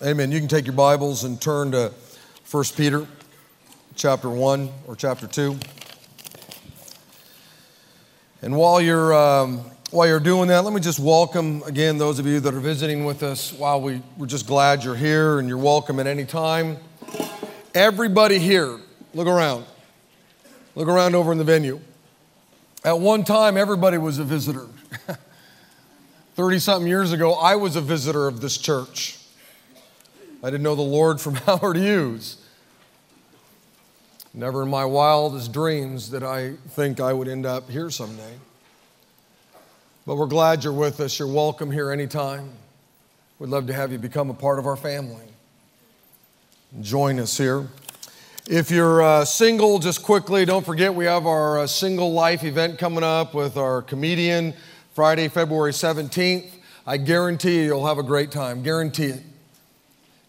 Amen. You can take your Bibles and turn to 1 Peter chapter 1 or chapter 2. And while you're, um, while you're doing that, let me just welcome again those of you that are visiting with us. While we, we're just glad you're here and you're welcome at any time. Everybody here, look around. Look around over in the venue. At one time, everybody was a visitor. 30 something years ago, I was a visitor of this church. I didn't know the Lord from Howard Hughes. Never in my wildest dreams did I think I would end up here someday. But we're glad you're with us. You're welcome here anytime. We'd love to have you become a part of our family. Join us here. If you're uh, single, just quickly, don't forget we have our uh, single life event coming up with our comedian Friday, February 17th. I guarantee you, you'll have a great time. Guarantee it.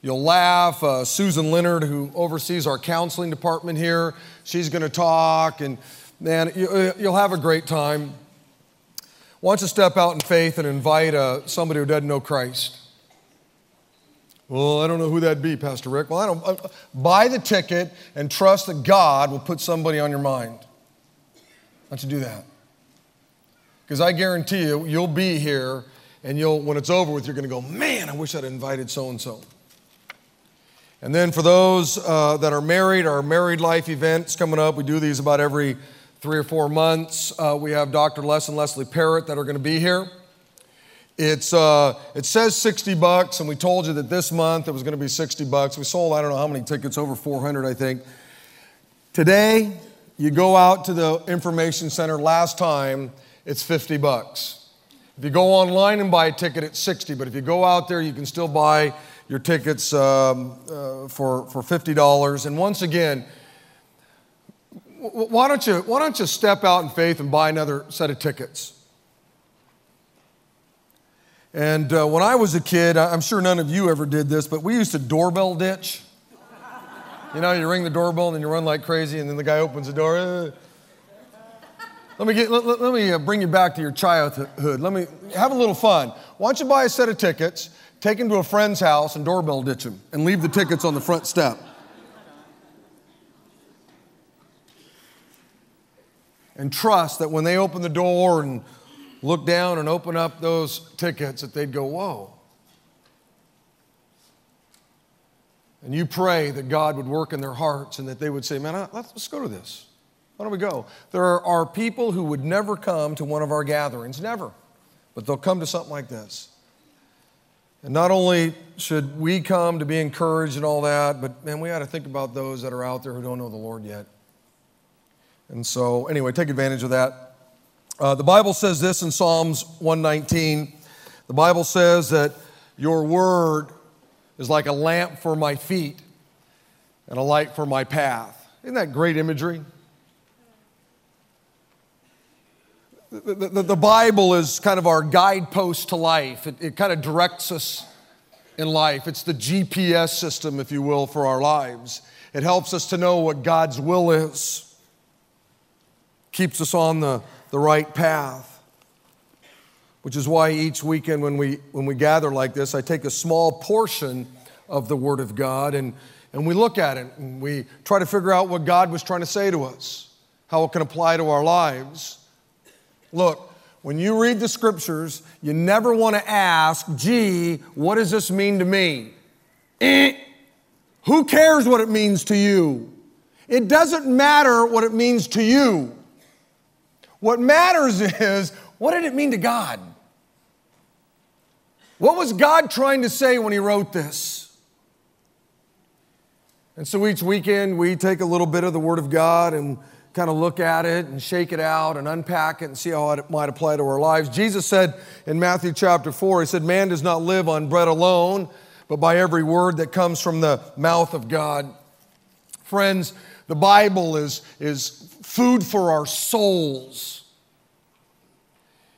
You'll laugh. Uh, Susan Leonard, who oversees our counseling department here, she's going to talk, and man, you, will have a great time. Why don't you step out in faith and invite uh, somebody who doesn't know Christ? Well, I don't know who that'd be, Pastor Rick. Well, I don't. Uh, buy the ticket and trust that God will put somebody on your mind. Why don't you do that? Because I guarantee you, you'll be here, and you'll, when it's over with, you're going to go, man, I wish I'd invited so and so. And then for those uh, that are married, our married life events coming up. We do these about every three or four months. Uh, we have Dr. Les and Leslie Parrott that are going to be here. It's, uh, it says 60 bucks, and we told you that this month it was going to be 60 bucks. We sold, I don't know how many tickets, over 400, I think. Today, you go out to the information center. Last time, it's 50 bucks. If you go online and buy a ticket, it's 60, but if you go out there, you can still buy your tickets um, uh, for, for $50. And once again, why don't, you, why don't you step out in faith and buy another set of tickets? And uh, when I was a kid, I'm sure none of you ever did this, but we used to doorbell ditch. You know, you ring the doorbell and then you run like crazy, and then the guy opens the door. Uh, let me, get, let, let me uh, bring you back to your childhood. Let me have a little fun. Why don't you buy a set of tickets take him to a friend's house and doorbell ditch him and leave the tickets on the front step. And trust that when they open the door and look down and open up those tickets, that they'd go, Whoa. And you pray that God would work in their hearts and that they would say, Man, let's go to this. Why don't we go? There are people who would never come to one of our gatherings, never, but they'll come to something like this. And not only should we come to be encouraged and all that, but man, we ought to think about those that are out there who don't know the Lord yet. And so, anyway, take advantage of that. Uh, the Bible says this in Psalms 119. The Bible says that your word is like a lamp for my feet and a light for my path. Isn't that great imagery? The, the, the, Bible is kind of our guidepost to life. It, it kind of directs us in life. It's the GPS system, if you will, for our lives. It helps us to know what God's will is, keeps us on the, the right path. Which is why each weekend when we, when we gather like this, I take a small portion of the Word of God and, and we look at it and we try to figure out what God was trying to say to us, how it can apply to our lives. Look, when you read the scriptures, you never want to ask, gee, what does this mean to me? Eh. Who cares what it means to you? It doesn't matter what it means to you. What matters is, what did it mean to God? What was God trying to say when He wrote this? And so each weekend we take a little bit of the Word of God and kind of look at it and shake it out and unpack it and see how it might apply to our lives. Jesus said in Matthew chapter 4, He said, Man does not live on bread alone, but by every word that comes from the mouth of God. Friends, the Bible is, is food for our souls.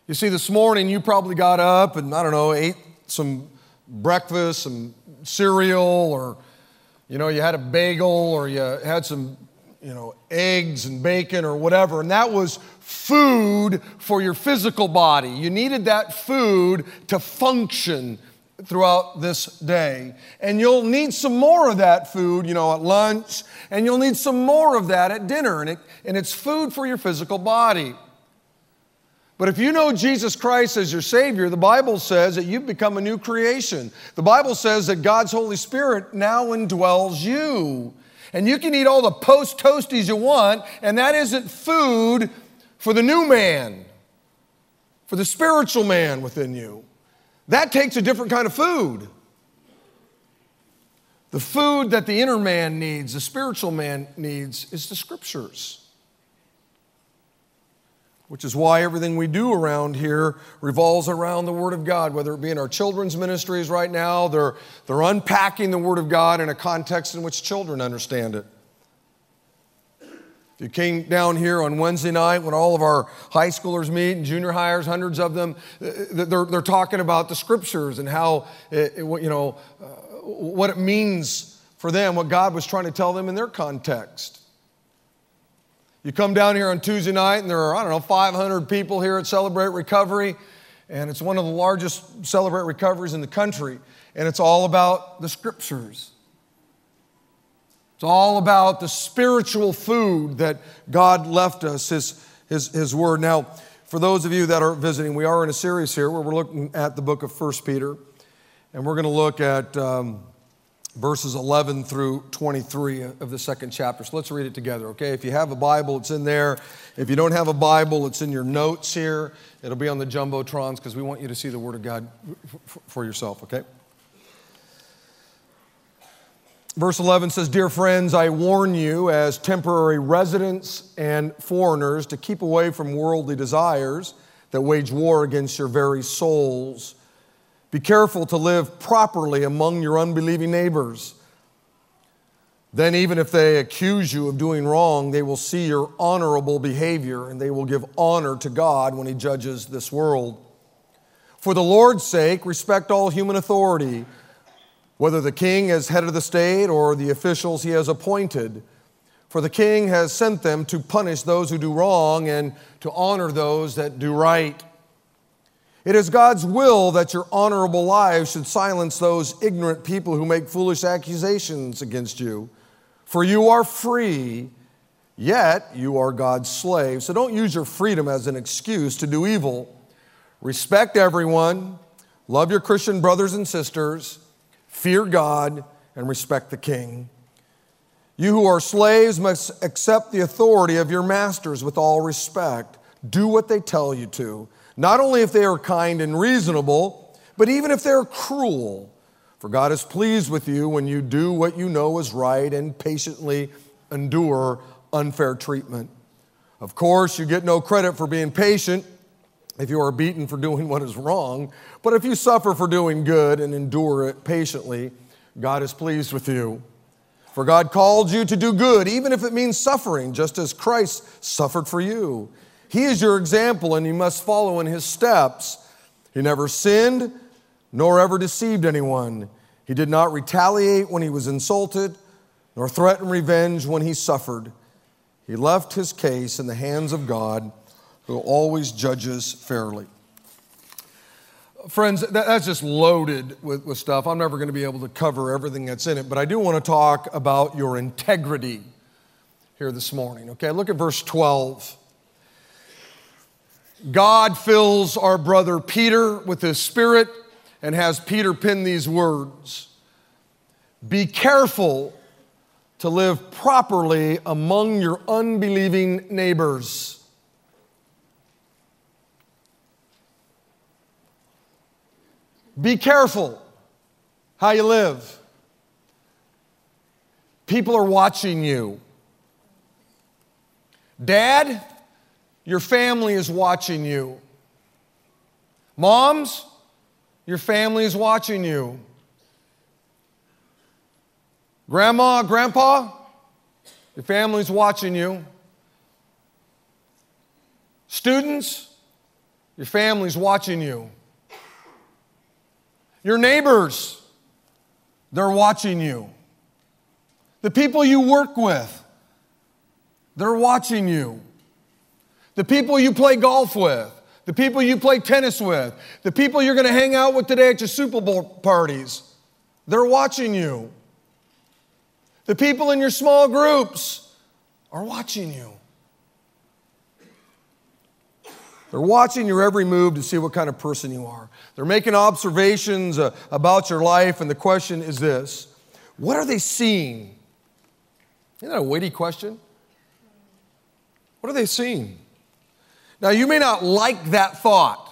You see, this morning you probably got up and, I don't know, ate some breakfast, some cereal, or, you know, you had a bagel, or you had some you know, eggs and bacon or whatever, and that was food for your physical body. You needed that food to function throughout this day. And you'll need some more of that food, you know, at lunch, and you'll need some more of that at dinner. And, it, and it's food for your physical body. But if you know Jesus Christ as your Savior, the Bible says that you've become a new creation. The Bible says that God's Holy Spirit now indwells you. And you can eat all the post toasties you want, and that isn't food for the new man, for the spiritual man within you. That takes a different kind of food. The food that the inner man needs, the spiritual man needs, is the scriptures. Which is why everything we do around here revolves around the Word of God, whether it be in our children's ministries right now, they're, they're unpacking the Word of God in a context in which children understand it. If you came down here on Wednesday night when all of our high schoolers meet and junior highs, hundreds of them, they're, they're talking about the scriptures and how, it, you know, uh, what it means for them, what God was trying to tell them in their context. You come down here on Tuesday night and there are, I don't know, 500 people here at Celebrate Recovery, and it's one of the largest Celebrate Recoveries in the country, and it's all about the scriptures. It's all about the spiritual food that God left us, His, His, His Word. Now, for those of you that are visiting, we are in a series here where we're looking at the book of 1 Peter, and we're going to look at um, verses 11 through 23 of the second chapter. So let's read it together, okay? If you have a Bible, it's in there. If you don't have a Bible, it's in your notes here. It'll be on the Jumbotrons because we want you to see the Word of God for yourself, okay? Verse 11 says, Dear friends, I warn you as temporary residents and foreigners to keep away from worldly desires that wage war against your very souls. Be careful to live properly among your unbelieving neighbors. Then, even if they accuse you of doing wrong, they will see your honorable behavior and they will give honor to God when He judges this world. For the Lord's sake, respect all human authority whether the king as head of the state or the officials he has appointed. For the king has sent them to punish those who do wrong and to honor those that do right. It is God's will that your honorable lives should silence those ignorant people who make foolish accusations against you. For you are free, yet you are God's slave. So don't use your freedom as an excuse to do evil. Respect everyone, love your Christian brothers and sisters fear God, and respect the king. You who are slaves must accept the authority of your masters with all respect. Do what they tell you to, not only if they are kind and reasonable, but even if they're cruel. For God is pleased with you when you do what you know is right and patiently endure unfair treatment. Of course, you get no credit for being patient if you are beaten for doing what is wrong. But if you suffer for doing good and endure it patiently, God is pleased with you. For God called you to do good, even if it means suffering, just as Christ suffered for you. He is your example, and you must follow in his steps. He never sinned, nor ever deceived anyone. He did not retaliate when he was insulted, nor threaten revenge when he suffered. He left his case in the hands of God who always judges fairly. Friends, that's just loaded with, with stuff. I'm never going to be able to cover everything that's in it, but I do want to talk about your integrity here this morning. Okay, look at verse 12. God fills our brother Peter with his spirit and has Peter pen these words Be careful to live properly among your unbelieving neighbors Be careful how you live. People are watching you. Dad, your family is watching you. Moms, your family is watching you. Grandma, grandpa, your family's watching you. Students, your family's watching you. Your neighbors, they're watching you. The people you work with, they're watching you. The people you play golf with, the people you play tennis with, the people you're going to hang out with today at your Super Bowl parties. They're watching you. The people in your small groups are watching you. They're watching your every move to see what kind of person you are. They're making observations uh, about your life, and the question is this What are they seeing? Isn't that a weighty question? What are they seeing? Now, you may not like that thought,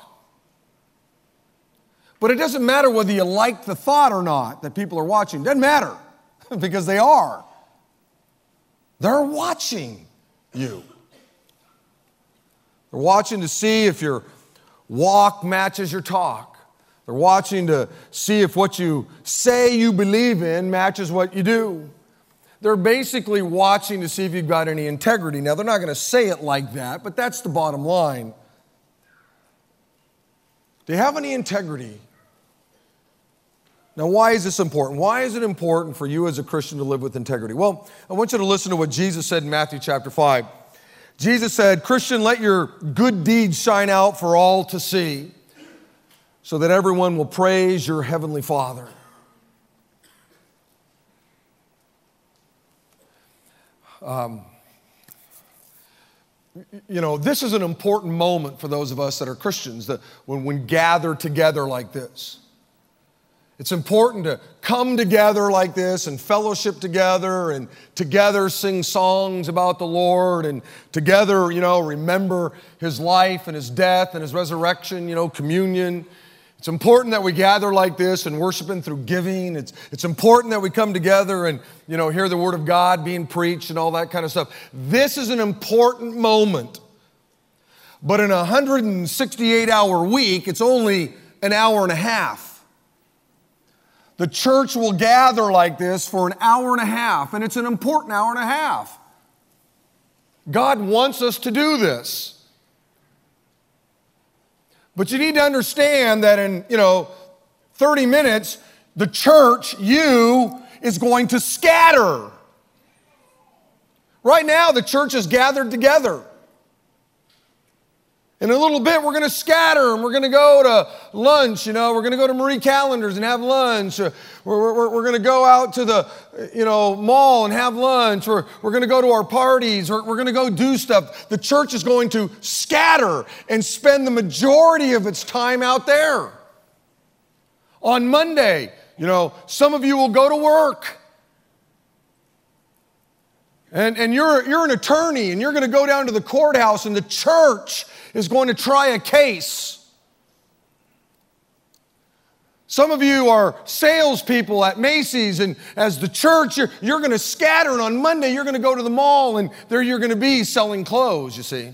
but it doesn't matter whether you like the thought or not that people are watching. Doesn't matter because they are. They're watching you. They're watching to see if your walk matches your talk. They're watching to see if what you say you believe in matches what you do. They're basically watching to see if you've got any integrity. Now, they're not going to say it like that, but that's the bottom line. Do you have any integrity? Now, why is this important? Why is it important for you as a Christian to live with integrity? Well, I want you to listen to what Jesus said in Matthew chapter 5. Jesus said, Christian, let your good deeds shine out for all to see, so that everyone will praise your heavenly Father. Um, you know, this is an important moment for those of us that are Christians that when we gather together like this. It's important to come together like this and fellowship together and together sing songs about the Lord and together, you know, remember his life and his death and his resurrection, you know, communion. It's important that we gather like this and worshiping through giving. It's, it's important that we come together and, you know, hear the word of God being preached and all that kind of stuff. This is an important moment. But in a 168 hour week, it's only an hour and a half. The church will gather like this for an hour and a half, and it's an important hour and a half. God wants us to do this. But you need to understand that in, you know, 30 minutes, the church, you, is going to scatter. Right now, the church is gathered together. In a little bit, we're going to scatter and we're going to go to lunch. You know, we're going to go to Marie Callender's and have lunch. We're, we're, we're going to go out to the, you know, mall and have lunch. We're, we're going to go to our parties. We're, we're going to go do stuff. The church is going to scatter and spend the majority of its time out there. On Monday, you know, some of you will go to work. And, and you're, you're an attorney and you're going to go down to the courthouse and the church is going to try a case. Some of you are salespeople at Macy's, and as the church, you're, you're going to scatter, and on Monday, you're going to go to the mall, and there you're going to be selling clothes, you see.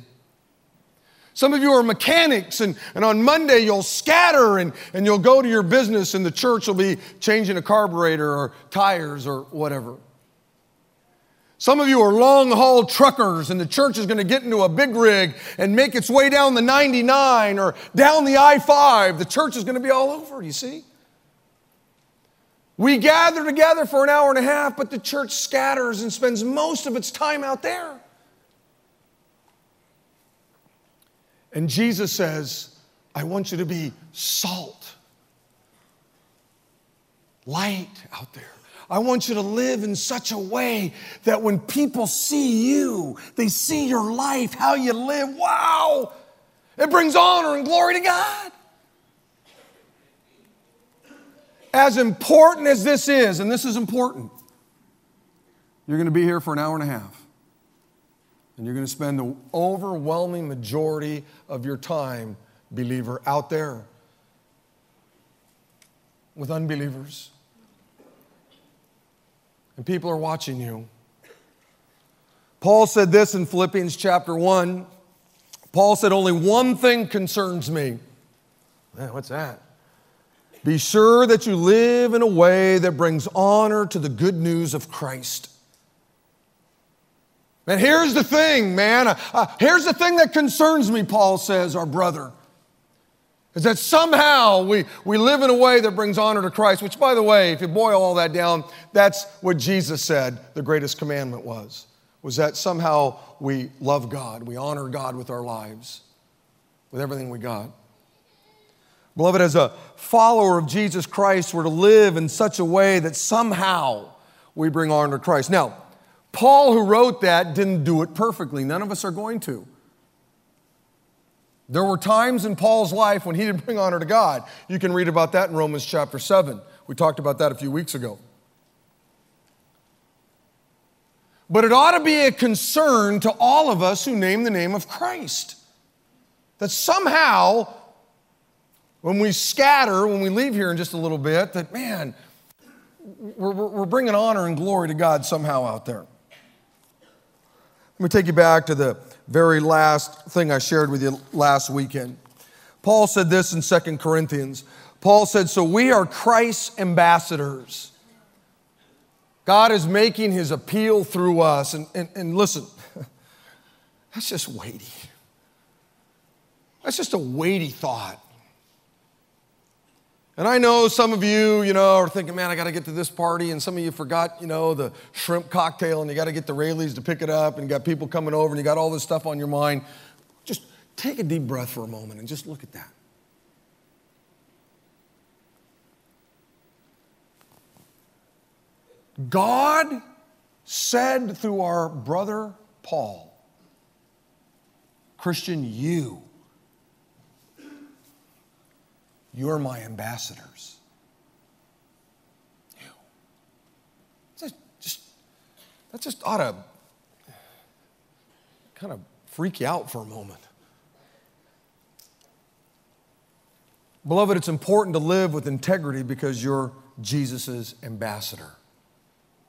Some of you are mechanics, and, and on Monday, you'll scatter and, and you'll go to your business, and the church will be changing a carburetor or tires or whatever. Some of you are long haul truckers, and the church is going to get into a big rig and make its way down the 99 or down the I 5. The church is going to be all over, you see? We gather together for an hour and a half, but the church scatters and spends most of its time out there. And Jesus says, I want you to be salt, light out there. I want you to live in such a way that when people see you, they see your life, how you live. Wow! It brings honor and glory to God. As important as this is, and this is important, you're going to be here for an hour and a half. And you're going to spend the overwhelming majority of your time, believer, out there with unbelievers and people are watching you. Paul said this in Philippians chapter 1. Paul said, Only one thing concerns me. Man, what's that? Be sure that you live in a way that brings honor to the good news of Christ. And here's the thing, man. Uh, uh, here's the thing that concerns me, Paul says, our brother is that somehow we, we live in a way that brings honor to Christ, which, by the way, if you boil all that down, that's what Jesus said the greatest commandment was, was that somehow we love God, we honor God with our lives. with everything we got. Beloved, as a follower of Jesus Christ, we're to live in such a way that somehow we bring honor to Christ. Now, Paul, who wrote that, didn't do it perfectly. None of us are going to. There were times in Paul's life when he didn't bring honor to God. You can read about that in Romans chapter 7. We talked about that a few weeks ago. But it ought to be a concern to all of us who name the name of Christ. That somehow, when we scatter, when we leave here in just a little bit, that man, we're, we're bringing honor and glory to God somehow out there. Let me take you back to the very last thing I shared with you last weekend. Paul said this in Second Corinthians. Paul said, So we are Christ's ambassadors. God is making his appeal through us. And, and, and listen, that's just weighty. That's just a weighty thought. And I know some of you, you know, are thinking, man, I got to get to this party. And some of you forgot, you know, the shrimp cocktail and you got to get the Raley's to pick it up and you got people coming over and you got all this stuff on your mind. Just take a deep breath for a moment and just look at that. God said through our brother Paul, Christian, you you're my ambassadors. You. That just, that just ought to kind of freak you out for a moment. Beloved, it's important to live with integrity because you're Jesus' ambassador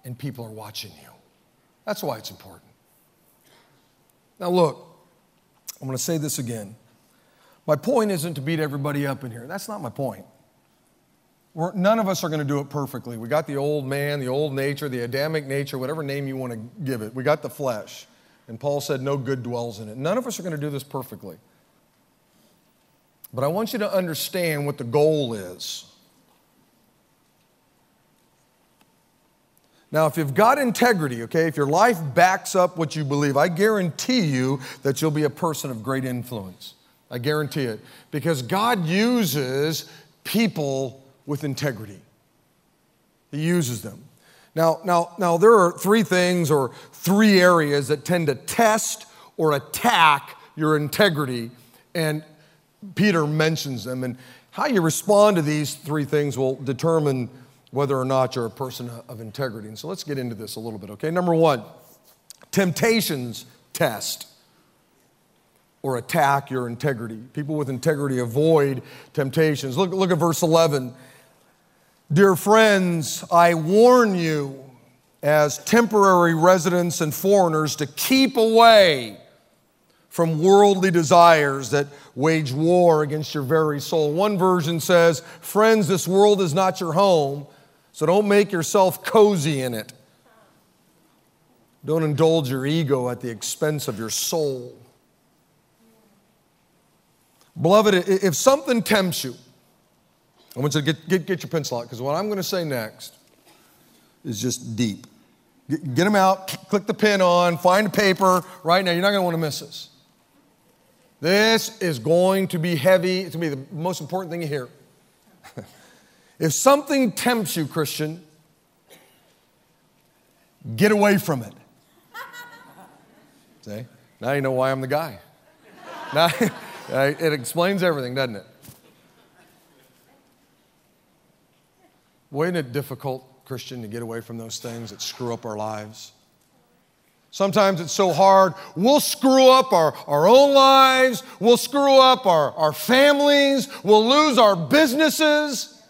and people are watching you. That's why it's important. Now, look, I'm going to say this again. My point isn't to beat everybody up in here. That's not my point. We're, none of us are going to do it perfectly. We got the old man, the old nature, the Adamic nature, whatever name you want to give it. We got the flesh. And Paul said, No good dwells in it. None of us are going to do this perfectly. But I want you to understand what the goal is. Now, if you've got integrity, okay, if your life backs up what you believe, I guarantee you that you'll be a person of great influence. I guarantee it. Because God uses people with integrity, He uses them. Now, now, now, there are three things or three areas that tend to test or attack your integrity, and Peter mentions them. And how you respond to these three things will determine whether or not you're a person of integrity. And so let's get into this a little bit, okay? Number one, temptations test or attack your integrity. People with integrity avoid temptations. Look, look at verse 11. Dear friends, I warn you as temporary residents and foreigners to keep away from worldly desires that wage war against your very soul. One version says, Friends, this world is not your home, so don't make yourself cozy in it. Don't indulge your ego at the expense of your soul. Beloved, if something tempts you, I want you to get, get, get your pencil out because what I'm going to say next is just deep. Get, get them out, click the pen on, find a paper right now. You're not going to want to miss this. This is going to be heavy. It's going to be the most important thing you hear. if something tempts you, Christian, get away from it. See? Now you know why I'm the guy. Now, uh, it explains everything, doesn't it? Well, isn't it difficult, Christian, to get away from those things that screw up our lives? Sometimes it's so hard. We'll screw up our, our own lives. We'll screw up our, our families. We'll lose our businesses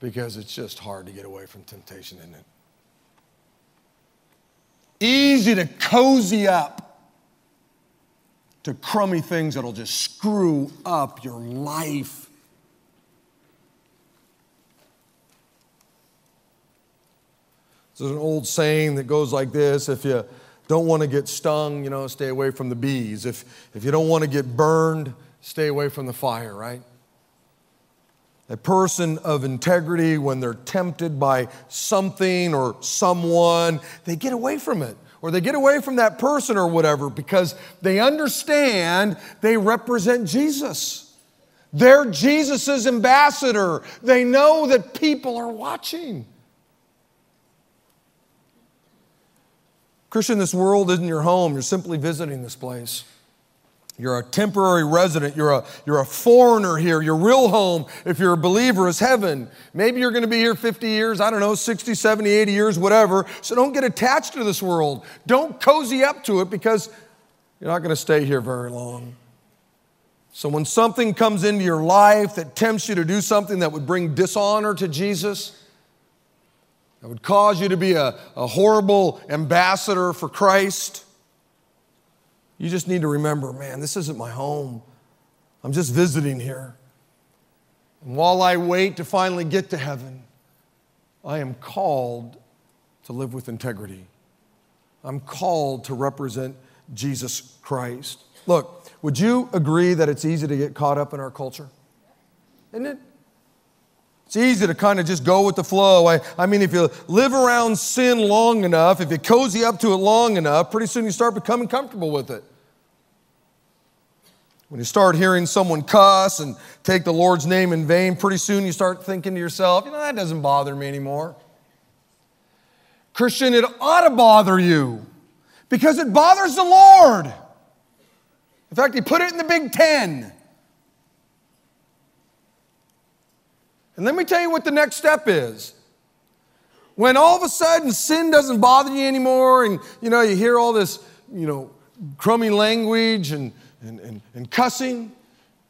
because it's just hard to get away from temptation, isn't it? Easy to cozy up to crummy things that'll just screw up your life. There's an old saying that goes like this if you don't want to get stung, you know, stay away from the bees. If, if you don't want to get burned, stay away from the fire, right? A person of integrity, when they're tempted by something or someone, they get away from it. Or they get away from that person or whatever because they understand they represent Jesus. They're Jesus' ambassador. They know that people are watching. Christian, this world isn't your home. You're simply visiting this place. You're a temporary resident. You're a, you're a foreigner here. Your real home, if you're a believer, is heaven. Maybe you're going to be here 50 years, I don't know, 60, 70, 80 years, whatever. So don't get attached to this world. Don't cozy up to it because you're not going to stay here very long. So when something comes into your life that tempts you to do something that would bring dishonor to Jesus, that would cause you to be a, a horrible ambassador for Christ. You just need to remember man, this isn't my home. I'm just visiting here. And while I wait to finally get to heaven, I am called to live with integrity. I'm called to represent Jesus Christ. Look, would you agree that it's easy to get caught up in our culture? Isn't it? It's easy to kind of just go with the flow. I, I mean, if you live around sin long enough, if you cozy up to it long enough, pretty soon you start becoming comfortable with it. When you start hearing someone cuss and take the Lord's name in vain, pretty soon you start thinking to yourself, you know, that doesn't bother me anymore. Christian, it ought to bother you because it bothers the Lord. In fact, he put it in the Big Ten. And let me tell you what the next step is. When all of a sudden sin doesn't bother you anymore, and you know, you hear all this, you know, crummy language and, and, and, and cussing,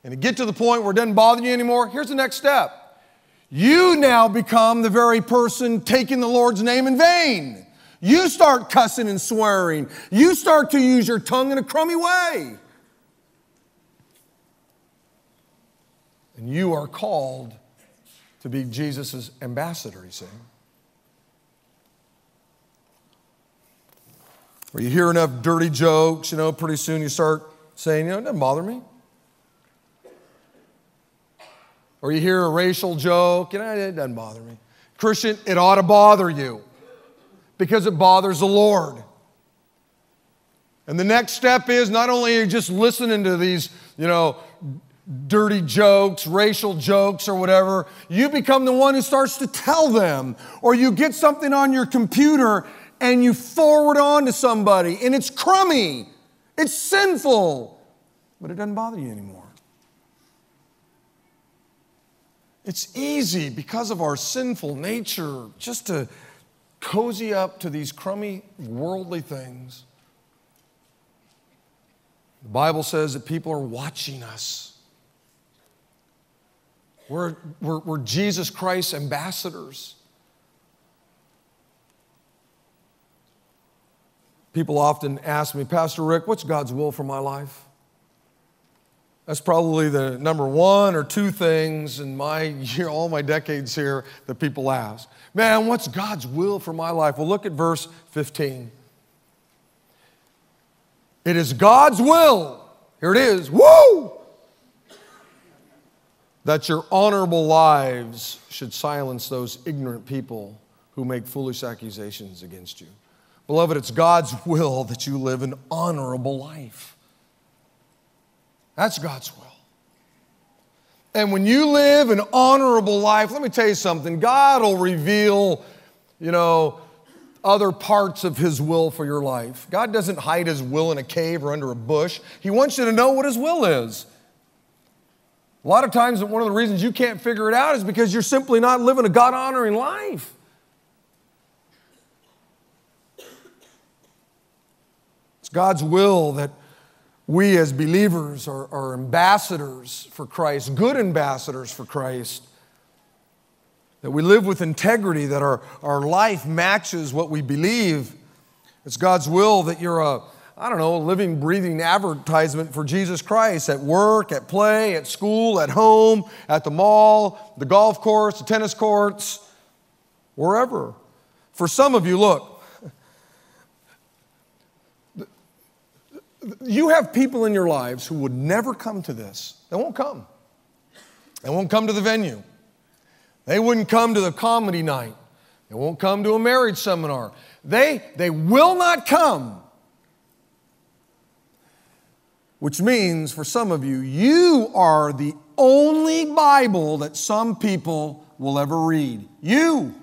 and it get to the point where it doesn't bother you anymore, here's the next step. You now become the very person taking the Lord's name in vain. You start cussing and swearing. You start to use your tongue in a crummy way. And you are called to be Jesus' ambassador, you see. Or you hear enough dirty jokes, you know, pretty soon you start saying, you know, it doesn't bother me. Or you hear a racial joke, you know, it doesn't bother me. Christian, it ought to bother you because it bothers the Lord. And the next step is not only are you just listening to these, you know, dirty jokes, racial jokes, or whatever, you become the one who starts to tell them. Or you get something on your computer and you forward on to somebody, and it's crummy, it's sinful, but it doesn't bother you anymore. It's easy because of our sinful nature just to cozy up to these crummy worldly things. The Bible says that people are watching us. We're, we're, we're Jesus Christ's ambassadors. People often ask me, Pastor Rick, what's God's will for my life? That's probably the number one or two things in my year, all my decades here that people ask. Man, what's God's will for my life? Well, look at verse 15. It is God's will. Here it is. Woo! That your honorable lives should silence those ignorant people who make foolish accusations against you. Beloved, it's God's will that you live an honorable life. That's God's will. And when you live an honorable life, let me tell you something God will reveal, you know, other parts of His will for your life. God doesn't hide His will in a cave or under a bush, He wants you to know what His will is. A lot of times, one of the reasons you can't figure it out is because you're simply not living a God honoring life. It's God's will that we as believers are, are ambassadors for Christ, good ambassadors for Christ, that we live with integrity, that our, our life matches what we believe. It's God's will that you're a I don't know, living, breathing advertisement for Jesus Christ at work, at play, at school, at home, at the mall, the golf course, the tennis courts, wherever. For some of you, look, you have people in your lives who would never come to this. They won't come. They won't come to the venue. They wouldn't come to the comedy night. They won't come to a marriage seminar. They, they will not come. Which means for some of you, you are the only Bible that some people will ever read. You.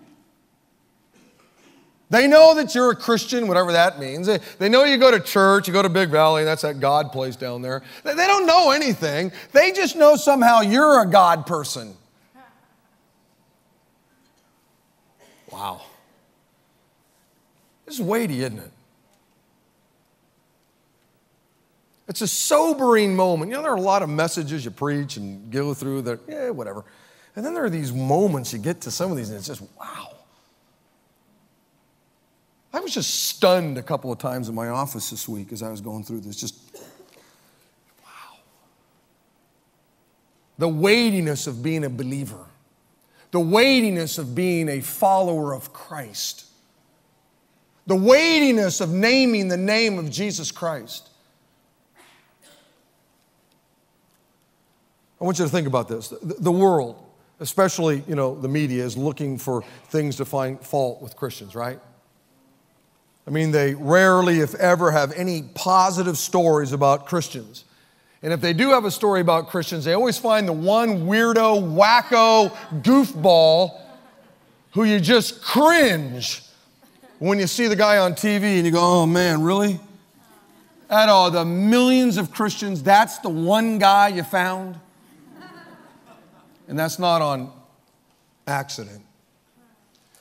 They know that you're a Christian, whatever that means. They, know you go to church, you go to Big Valley, that's that God place down there. They don't know anything. They just know somehow you're a God person. Wow. This is weighty, isn't it? It's a sobering moment. You know, there are a lot of messages you preach and go through that, yeah, whatever. And then there are these moments you get to some of these, and it's just, wow. I was just stunned a couple of times in my office this week as I was going through this. Just, wow. The weightiness of being a believer, the weightiness of being a follower of Christ, the weightiness of naming the name of Jesus Christ. I want you to think about this. The world, especially, you know, the media is looking for things to find fault with Christians, right? I mean, they rarely, if ever, have any positive stories about Christians. And if they do have a story about Christians, they always find the one weirdo, wacko, goofball who you just cringe when you see the guy on TV and you go, oh man, really? Out of the millions of Christians, that's the one guy you found? And that's not on accident.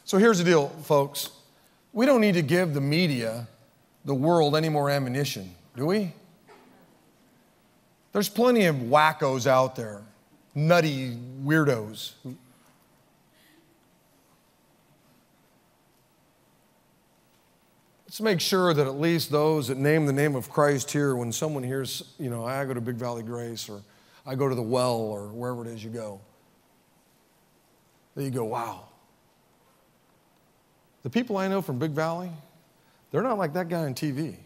So here's the deal, folks. We don't need to give the media, the world, any more ammunition, do we? There's plenty of wackos out there, nutty weirdos. Let's make sure that at least those that name the name of Christ here, when someone hears, you know, I go to Big Valley Grace or I go to the well or wherever it is you go, that you go, wow, the people I know from Big Valley, they're not like that guy on TV.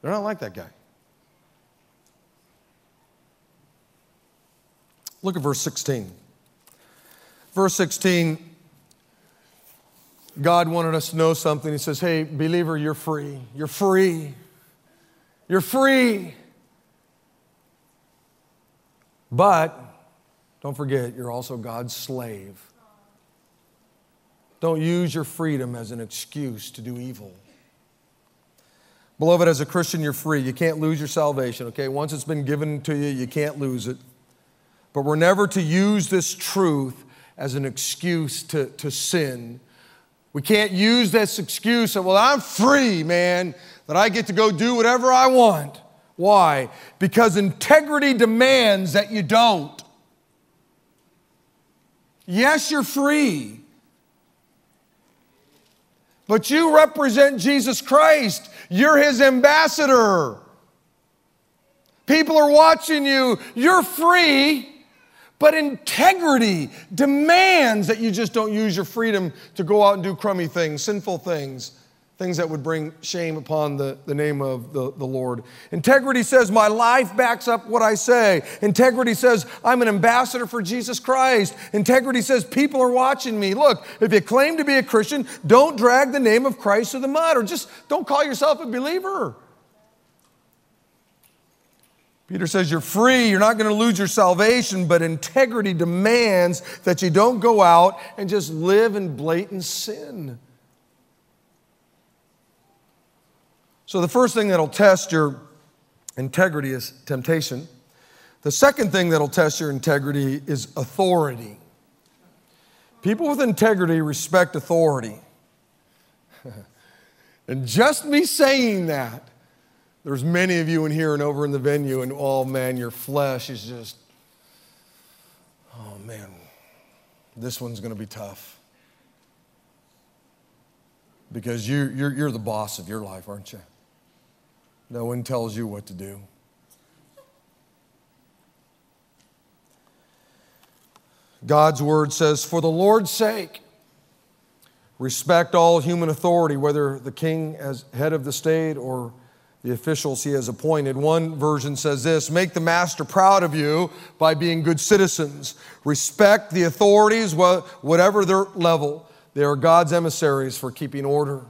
They're not like that guy. Look at verse 16. Verse 16, God wanted us to know something. He says, Hey, believer, you're free. You're free. You're free. But don't forget, you're also God's slave. Don't use your freedom as an excuse to do evil. Beloved, as a Christian, you're free. You can't lose your salvation, okay? Once it's been given to you, you can't lose it. But we're never to use this truth as an excuse to, to sin. We can't use this excuse of, well, I'm free, man, that I get to go do whatever I want. Why? Because integrity demands that you don't. Yes, you're free but you represent Jesus Christ. You're his ambassador. People are watching you. You're free, but integrity demands that you just don't use your freedom to go out and do crummy things, sinful things things that would bring shame upon the, the name of the, the Lord. Integrity says, My life backs up what I say. Integrity says, I'm an ambassador for Jesus Christ. Integrity says, People are watching me. Look, if you claim to be a Christian, don't drag the name of Christ to the mud or just don't call yourself a believer. Peter says, You're free, you're not going to lose your salvation, but integrity demands that you don't go out and just live in blatant sin. So, the first thing that'll test your integrity is temptation. The second thing that'll test your integrity is authority. People with integrity respect authority. and just me saying that, there's many of you in here and over in the venue, and oh man, your flesh is just, oh man, this one's to be tough. Because you, you're, you're the boss of your life, aren't you? No one tells you what to do. God's word says, For the Lord's sake, respect all human authority, whether the king as head of the state or the officials he has appointed. One version says this Make the master proud of you by being good citizens. Respect the authorities, whatever their level. They are God's emissaries for keeping order.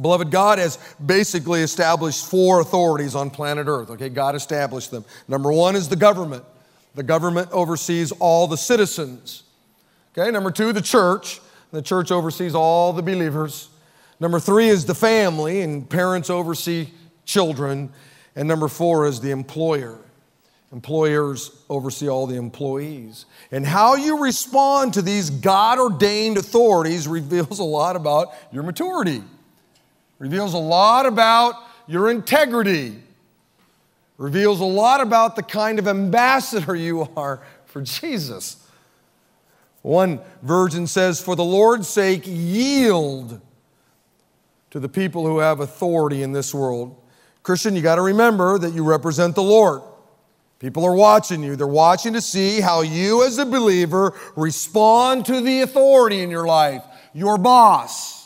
Beloved, God has basically established four authorities on planet Earth. Okay, God established them. Number one is the government. The government oversees all the citizens. Okay, number two, the church. The church oversees all the believers. Number three is the family, and parents oversee children. And number four is the employer. Employers oversee all the employees. And how you respond to these God ordained authorities reveals a lot about your maturity, reveals a lot about your integrity, reveals a lot about the kind of ambassador you are for Jesus. One version says, For the Lord's sake, yield to the people who have authority in this world. Christian, you got to remember that you represent the Lord. People are watching you. They're watching to see how you, as a believer, respond to the authority in your life, your boss.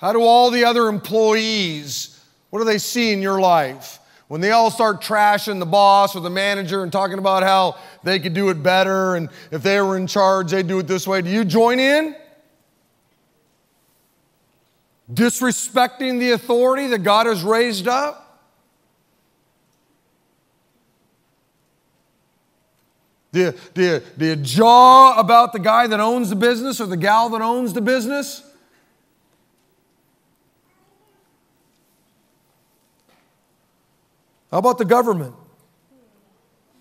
How do all the other employees, what do they see in your life? When they all start trashing the boss or the manager and talking about how they could do it better and if they were in charge, they'd do it this way, do you join in? Disrespecting the authority that God has raised up? Do you, do, you, do you jaw about the guy that owns the business or the gal that owns the business? How about the government?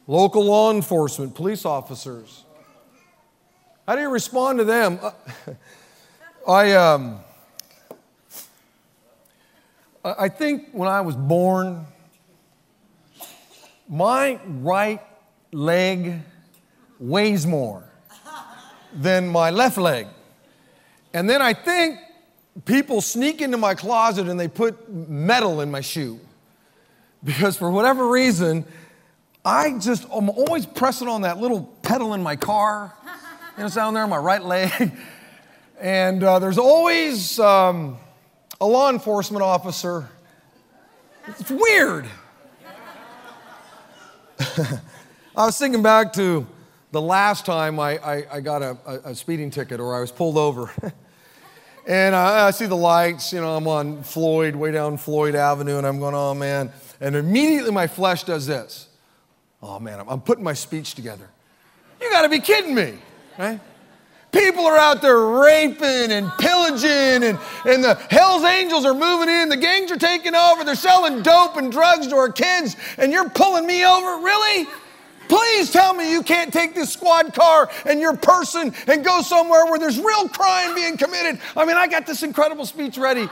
Local law enforcement, police officers. How do you respond to them? I, um, I think when I was born, my right leg weighs more than my left leg. And then I think people sneak into my closet and they put metal in my shoe because for whatever reason, I just, I'm always pressing on that little pedal in my car. You know, it's down there on my right leg. And uh, there's always um, a law enforcement officer. It's weird. I was thinking back to the last time I, I, I got a, a, speeding ticket or I was pulled over. and I, I see the lights, you know, I'm on Floyd, way down Floyd Avenue, and I'm going, oh man. And immediately my flesh does this. Oh man, I'm, I'm putting my speech together. You got to be kidding me, right? People are out there raping and pillaging, and, and the Hells Angels are moving in. The gangs are taking over. They're selling dope and drugs to our kids, and you're pulling me over? Really? Please tell me you can't take this squad car and your person and go somewhere where there's real crime being committed. I mean, I got this incredible speech ready.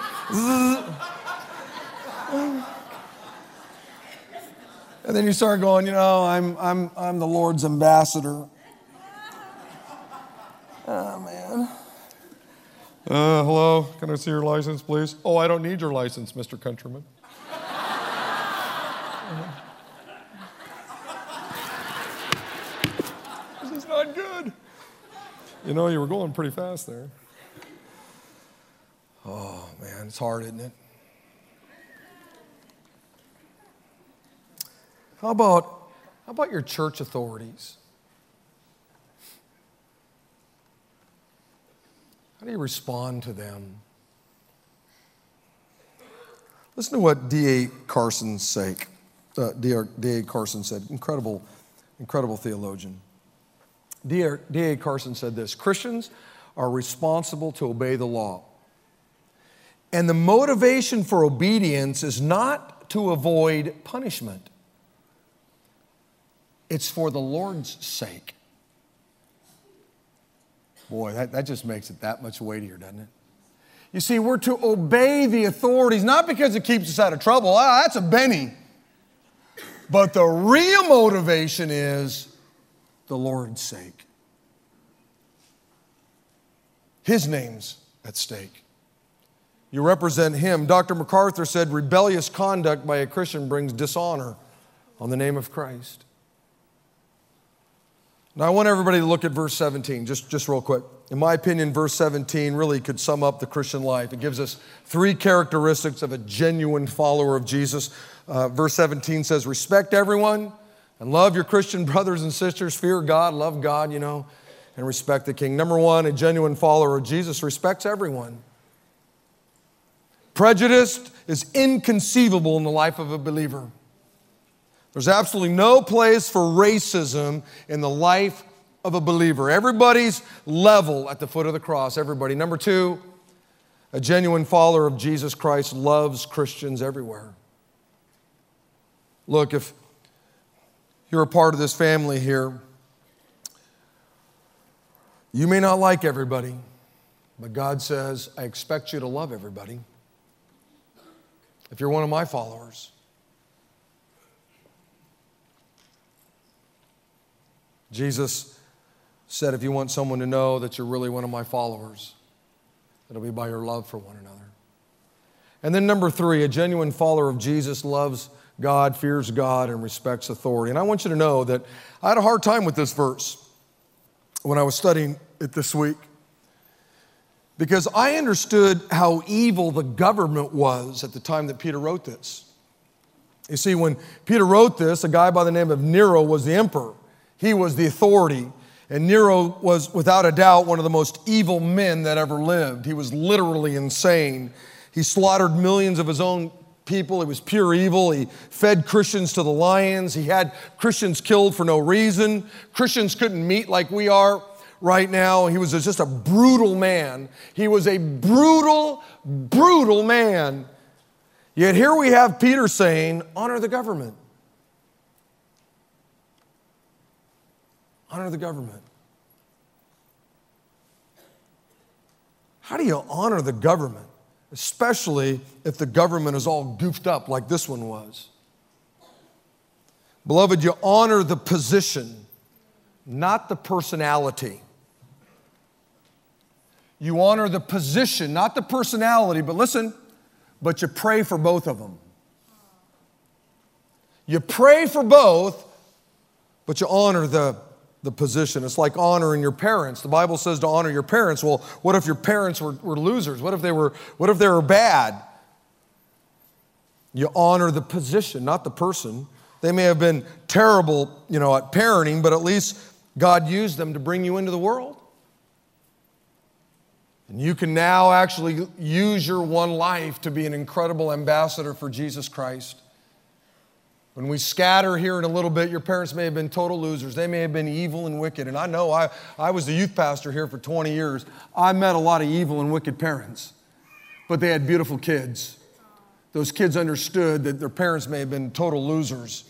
And then you start going, you know, I'm, I'm, I'm the Lord's ambassador. Oh, man. Uh, hello, can I see your license, please? Oh, I don't need your license, Mr. Countryman. this is not good. You know, you were going pretty fast there. Oh, man, it's hard, isn't it? How about, how about your church authorities? How do you respond to them? Listen to what D.A. Carson uh, D.A. Carson said. Incredible, incredible theologian. D.A. Carson said this Christians are responsible to obey the law. And the motivation for obedience is not to avoid punishment. It's for the Lord's sake. Boy, that, that just makes it that much weightier, doesn't it? You see, we're to obey the authorities, not because it keeps us out of trouble. Ah, that's a Benny. But the real motivation is the Lord's sake. His name's at stake. You represent Him. Dr. MacArthur said rebellious conduct by a Christian brings dishonor on the name of Christ. Now, I want everybody to look at verse 17, just, just real quick. In my opinion, verse 17 really could sum up the Christian life. It gives us three characteristics of a genuine follower of Jesus. Uh, verse 17 says, Respect everyone and love your Christian brothers and sisters, fear God, love God, you know. and respect the king. Number one, a genuine follower of Jesus respects everyone. Prejudice is inconceivable in the life of a believer. There's absolutely no place for racism in the life of a believer. Everybody's level at the foot of the cross, everybody. Number two, a genuine follower of Jesus Christ loves Christians everywhere. Look, if you're a part of this family here, you may not like everybody, but God says, I expect you to love everybody if you're one of my followers. Jesus said, if you want someone to know that you're really one of my followers, it'll be by your love for one another. And then, number three, a genuine follower of Jesus loves God, fears God, and respects authority. And I want you to know that I had a hard time with this verse when I was studying it this week because I understood how evil the government was at the time that Peter wrote this. You see, when Peter wrote this, a guy by the name of Nero was the emperor, he was the authority. And Nero was, without a doubt, one of the most evil men that ever lived. He was literally insane. He slaughtered millions of his own people. He was pure evil. He fed Christians to the lions. He had Christians killed for no reason. Christians couldn't meet like we are right now. He was just a brutal man. He was a brutal, brutal man. Yet here we have Peter saying, honor the government. Honor the government. How do you honor the government, especially if the government is all goofed up like this one was? Beloved, you honor the position, not the personality. You honor the position, not the personality, but listen, but you pray for both of them. You pray for both, but you honor the, the position. It's like honoring your parents. The Bible says to honor your parents. Well, what if your parents were, were losers? What if they were, what if they were bad? You honor the position, not the person. They may have been terrible, you know, at parenting, but at least God used them to bring you into the world. And you can now actually use your one life to be an incredible ambassador for Jesus Christ. When we scatter here in a little bit, your parents may have been total losers. They may have been evil and wicked. And I know I, I was the youth pastor here for 20 years. I met a lot of evil and wicked parents, but they had beautiful kids. Those kids understood that their parents may have been total losers,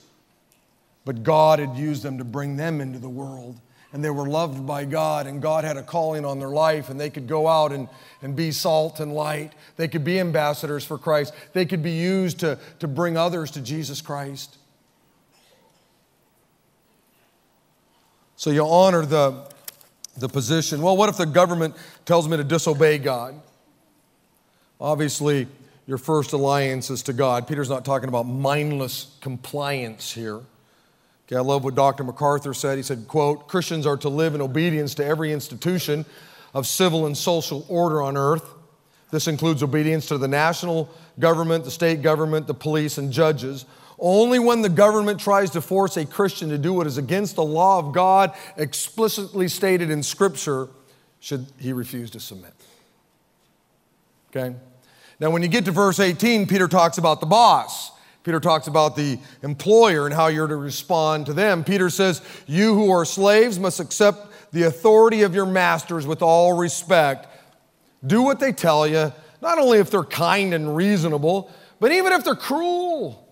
but God had used them to bring them into the world and they were loved by God, and God had a calling on their life, and they could go out and, and be salt and light. They could be ambassadors for Christ. They could be used to, to bring others to Jesus Christ. So you honor the, the position. Well, what if the government tells me to disobey God? Obviously, your first alliance is to God. Peter's not talking about mindless compliance here. Okay, I love what Dr. MacArthur said. He said, quote, Christians are to live in obedience to every institution of civil and social order on earth. This includes obedience to the national government, the state government, the police, and judges. Only when the government tries to force a Christian to do what is against the law of God explicitly stated in Scripture should he refuse to submit. Okay? Now, when you get to verse 18, Peter talks about the boss. Peter talks about the employer and how you're to respond to them. Peter says, You who are slaves must accept the authority of your masters with all respect. Do what they tell you, not only if they're kind and reasonable, but even if they're cruel.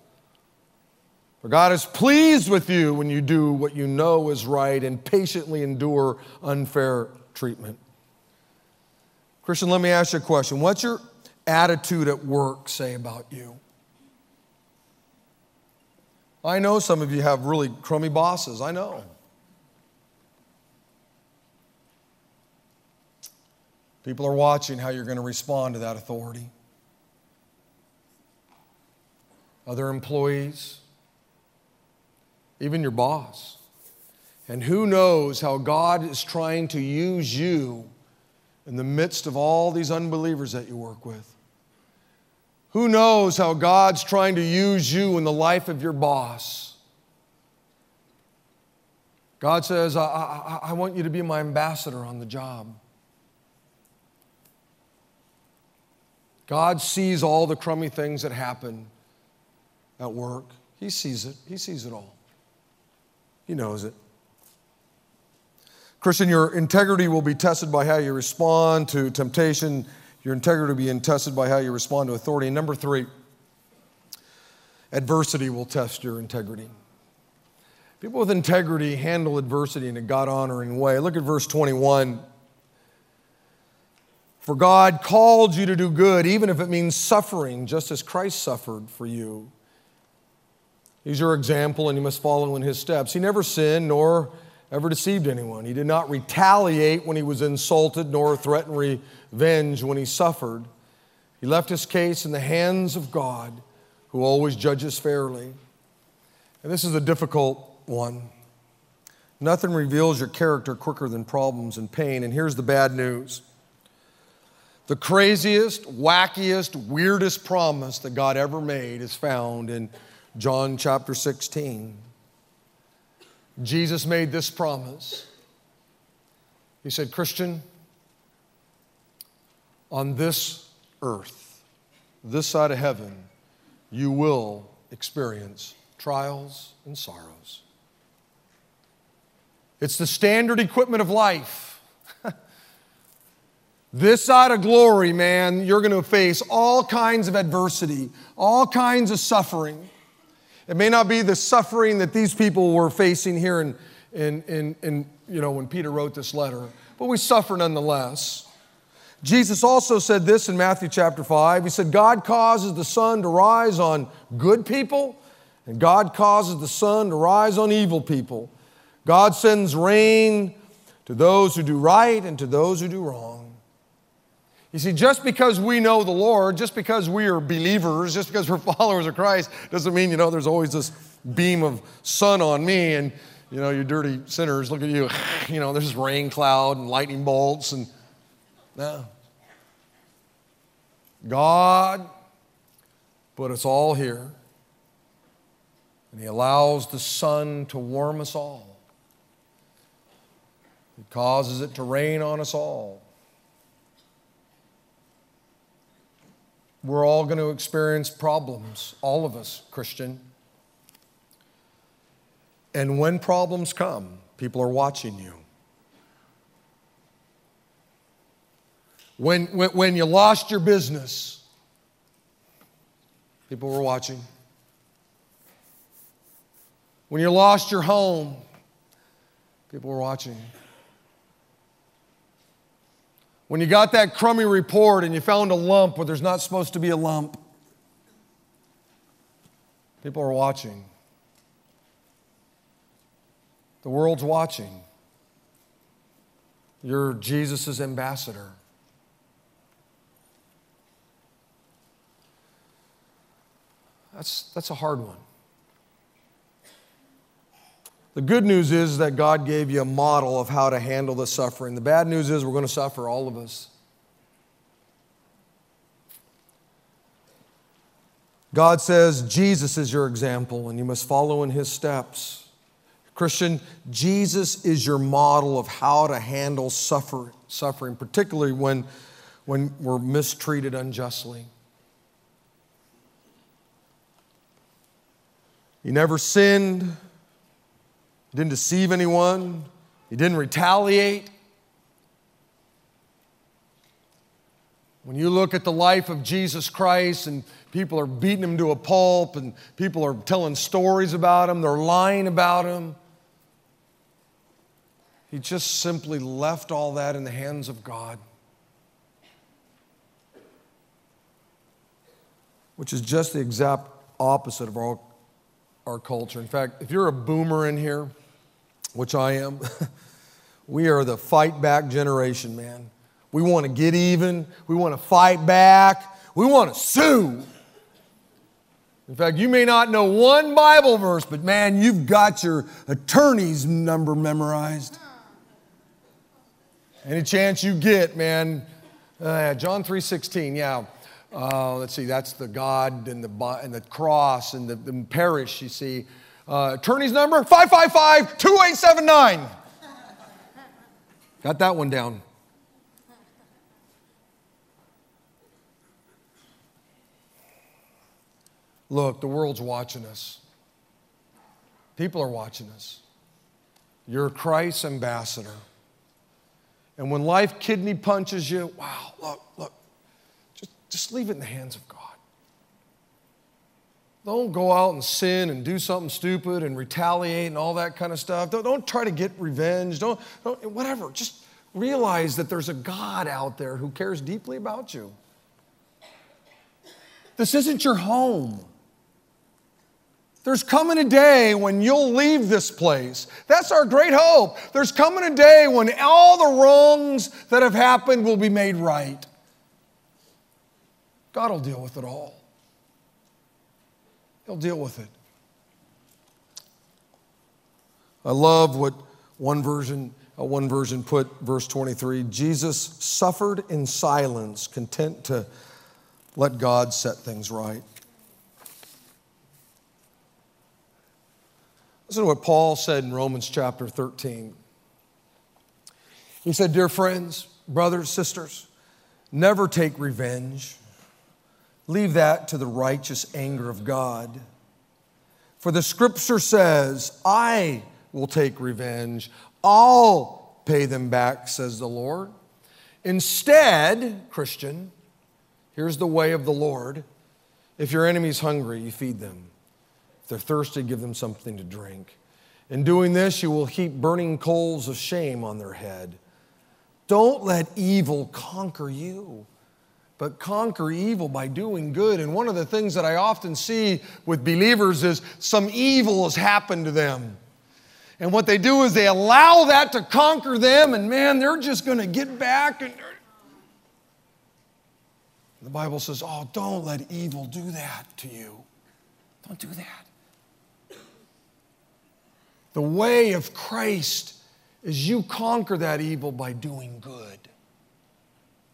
For God is pleased with you when you do what you know is right and patiently endure unfair treatment. Christian, let me ask you a question. What's your attitude at work say about you? I know some of you have really crummy bosses. I know. People are watching how you're going to respond to that authority. Other employees, even your boss. And who knows how God is trying to use you in the midst of all these unbelievers that you work with. Who knows how God's trying to use you in the life of your boss? God says, I, I, I want you to be my ambassador on the job. God sees all the crummy things that happen at work. He sees it. He sees it all. He knows it. Christian, your integrity will be tested by how you respond to temptation. Your integrity will be tested by how you respond to authority. And number three, adversity will test your integrity. People with integrity handle adversity in a God honoring way. Look at verse 21. For God called you to do good, even if it means suffering, just as Christ suffered for you. He's your example, and you must follow in his steps. He never sinned nor ever deceived anyone. He did not retaliate when he was insulted, nor threaten revenge when he suffered. He left his case in the hands of God, who always judges fairly. And this is a difficult one. Nothing reveals your character quicker than problems and pain. And here's the bad news the craziest, wackiest, weirdest promise that God ever made is found in John chapter 16. Jesus made this promise. He said, Christian, on this earth, this side of heaven, you will experience trials and sorrows. It's the standard equipment of life. this side of glory, man, you're going to face all kinds of adversity, all kinds of suffering. It may not be the suffering that these people were facing here in, in, in, in you know, when Peter wrote this letter, but we suffer nonetheless. Jesus also said this in Matthew chapter 5. He said, God causes the sun to rise on good people, and God causes the sun to rise on evil people. God sends rain to those who do right and to those who do wrong. You see, just because we know the Lord, just because we are believers, just because we're followers of Christ, doesn't mean, you know, there's always this beam of sun on me and, you know, you dirty sinners, look at you. You know, there's rain cloud and lightning bolts and, no. God put us all here, and He allows the sun to warm us all. He causes it to rain on us all. We're all going to experience problems, all of us, Christian. And when problems come, people are watching you. When, when, when you lost your business, people were watching. When you lost your home, people were watching. When you got that crummy report and you found a lump where there's not supposed to be a lump, people are watching. The world's watching. You're Jesus' ambassador. That's, that's a hard one. The good news is that God gave you a model of how to handle the suffering. The bad news is we're going to suffer, all of us. God says Jesus is your example and you must follow in his steps. Christian, Jesus is your model of how to handle suffer, suffering, particularly when, when we're mistreated unjustly. He never sinned, didn't deceive anyone, he didn't retaliate. When you look at the life of Jesus Christ and people are beating him to a pulp and people are telling stories about him, they're lying about him, he just simply left all that in the hands of God. Which is just the exact opposite of our, our culture. In fact, if you're a boomer in here, which I am, we are the fight back generation, man. We want to get even, we want to fight back, we want to sue. In fact, you may not know one Bible verse, but man, you've got your attorney's number memorized. Any chance you get, man. Uh, John 3.16, yeah. Uh, let's see, that's the God and the, and the cross and the, the parish, you see. Uh, attorney's number 555 2879. Got that one down. Look, the world's watching us. People are watching us. You're Christ's ambassador. And when life kidney punches you, wow, look, look, just, just leave it in the hands of God. Don't go out and sin and do something stupid and retaliate and all that kind of stuff. Don't, don't try to get revenge. Don't, don't, whatever. Just realize that there's a God out there who cares deeply about you. This isn't your home. There's coming a day when you'll leave this place. That's our great hope. There's coming a day when all the wrongs that have happened will be made right. God will deal with it all. He'll deal with it. I love what one version, uh, one version put, verse 23 Jesus suffered in silence, content to let God set things right. Listen to what Paul said in Romans chapter 13. He said, Dear friends, brothers, sisters, never take revenge. Leave that to the righteous anger of God. For the scripture says, I will take revenge. I'll pay them back, says the Lord. Instead, Christian, here's the way of the Lord. If your enemy's hungry, you feed them. If they're thirsty, give them something to drink. In doing this, you will heap burning coals of shame on their head. Don't let evil conquer you, but conquer evil by doing good. And one of the things that I often see with believers is some evil has happened to them. And what they do is they allow that to conquer them, and man, they're just going to get back. And the Bible says, Oh, don't let evil do that to you. Don't do that. The way of Christ is you conquer that evil by doing good.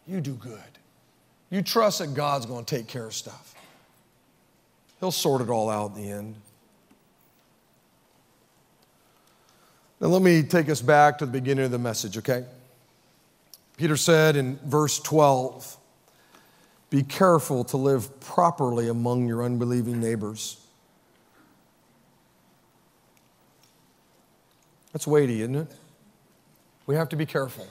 You do good. You trust that God's going to take care of stuff. He'll sort it all out in the end. Now, let me take us back to the beginning of the message, okay? Peter said in verse 12, Be careful to live properly among your unbelieving neighbors That's weighty, isn't it? We have to be careful.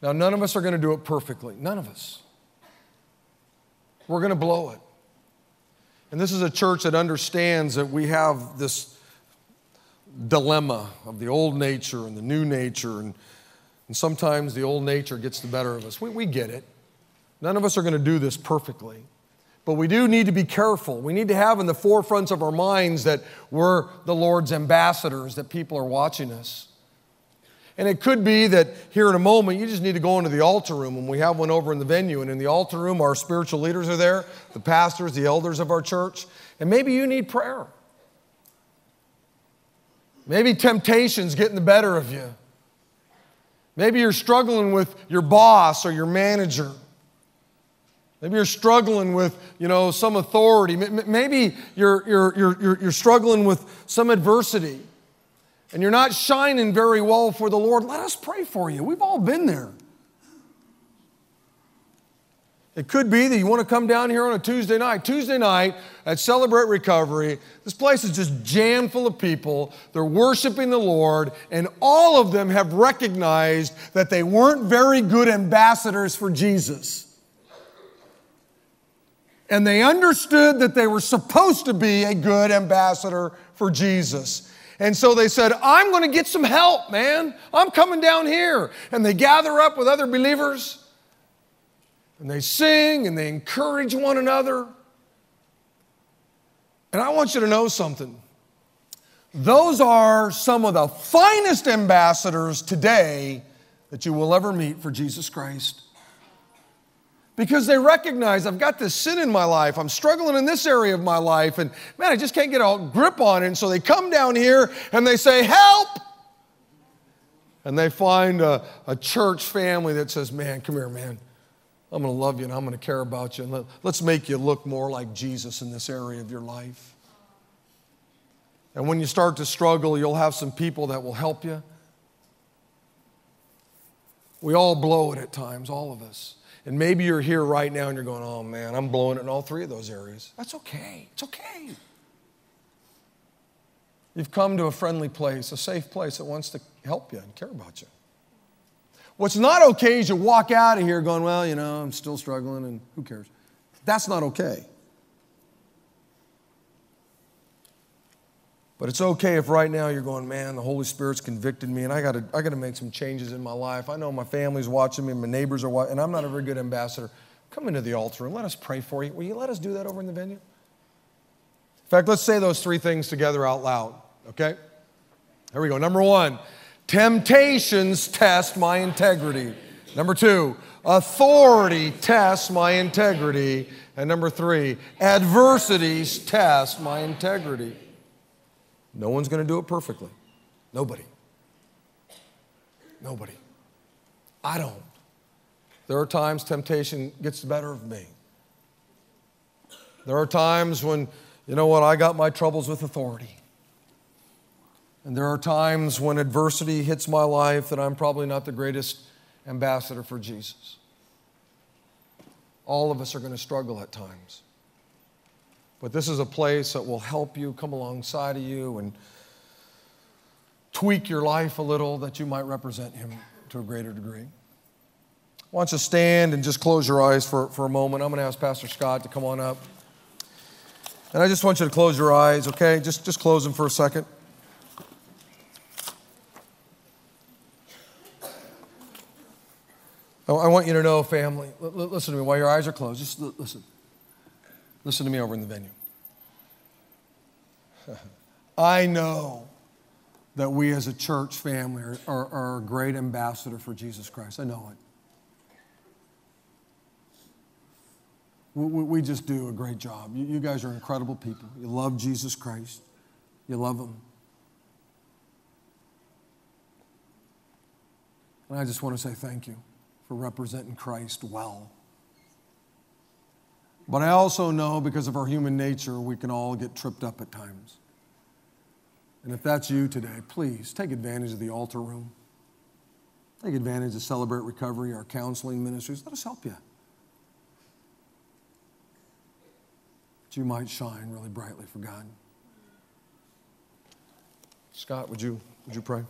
Now, none of us are going to do it perfectly. None of us. We're going to blow it. And this is a church that understands that we have this dilemma of the old nature and the new nature, and, and sometimes the old nature gets the better of us. We, we get it. None of us are going to do this perfectly. But we do need to be careful. We need to have in the forefronts of our minds that we're the Lord's ambassadors, that people are watching us. And it could be that here in a moment, you just need to go into the altar room, and we have one over in the venue. And in the altar room, our spiritual leaders are there, the pastors, the elders of our church. And maybe you need prayer. Maybe temptation's getting the better of you. Maybe you're struggling with your boss or your manager. Maybe you're struggling with, you know, some authority. Maybe you're, you're, you're, you're struggling with some adversity and you're not shining very well for the Lord. Let us pray for you. We've all been there. It could be that you want to come down here on a Tuesday night. Tuesday night at Celebrate Recovery, this place is just jammed full of people. They're worshiping the Lord, and all of them have recognized that they weren't very good ambassadors for Jesus and they understood that they were supposed to be a good ambassador for Jesus. And so they said, I'm going to get some help, man. I'm coming down here. And they gather up with other believers and they sing and they encourage one another. And I want you to know something. Those are some of the finest ambassadors today that you will ever meet for Jesus Christ because they recognize I've got this sin in my life. I'm struggling in this area of my life, and man, I just can't get a grip on it. And so they come down here and they say, Help! And they find a, a church family that says, Man, come here, man. I'm going to love you and I'm going to care about you. And let, let's make you look more like Jesus in this area of your life. And when you start to struggle, you'll have some people that will help you. We all blow it at times, all of us. And maybe you're here right now and you're going, oh man, I'm blowing it in all three of those areas. That's okay. It's okay. You've come to a friendly place, a safe place that wants to help you and care about you. What's not okay is you walk out of here going, well, you know, I'm still struggling and who cares? That's not okay. But it's okay if right now you're going, man, the Holy Spirit's convicted me and I gotta, I gotta make some changes in my life. I know my family's watching me, my neighbors are watching, and I'm not a very good ambassador. Come into the altar and let us pray for you. Will you let us do that over in the venue? In fact, let's say those three things together out loud, okay? Here we go. Number one, temptations test my integrity. Number two, authority tests my integrity. And number three, adversities test my integrity. No one's going to do it perfectly. Nobody. Nobody. I don't. There are times temptation gets the better of me. There are times when, you know what, I got my troubles with authority. And there are times when adversity hits my life that I'm probably not the greatest ambassador for Jesus. All of us are going to struggle at times. But this is a place that will help you come alongside of you and tweak your life a little that you might represent Him to a greater degree. Why don't you stand and just close your eyes for, for a moment? I'm going to ask Pastor Scott to come on up. And I just want you to close your eyes, okay? Just, just close them for a second. I want you to know, family, listen to me while your eyes are closed. Just listen. Listen to me over in the venue. I know that we as a church family are, are, are, a great ambassador for Jesus Christ. I know it. We, we just do a great job. You, you guys are incredible people. You love Jesus Christ, you love Him. And I just want to say thank you for representing Christ well. But I also know because of our human nature, we can all get tripped up at times. And if that's you today, please take advantage of the altar room. Take advantage of Celebrate Recovery, our counseling ministries. Let us help you. That you might shine really brightly for God. Scott, would you, would you pray?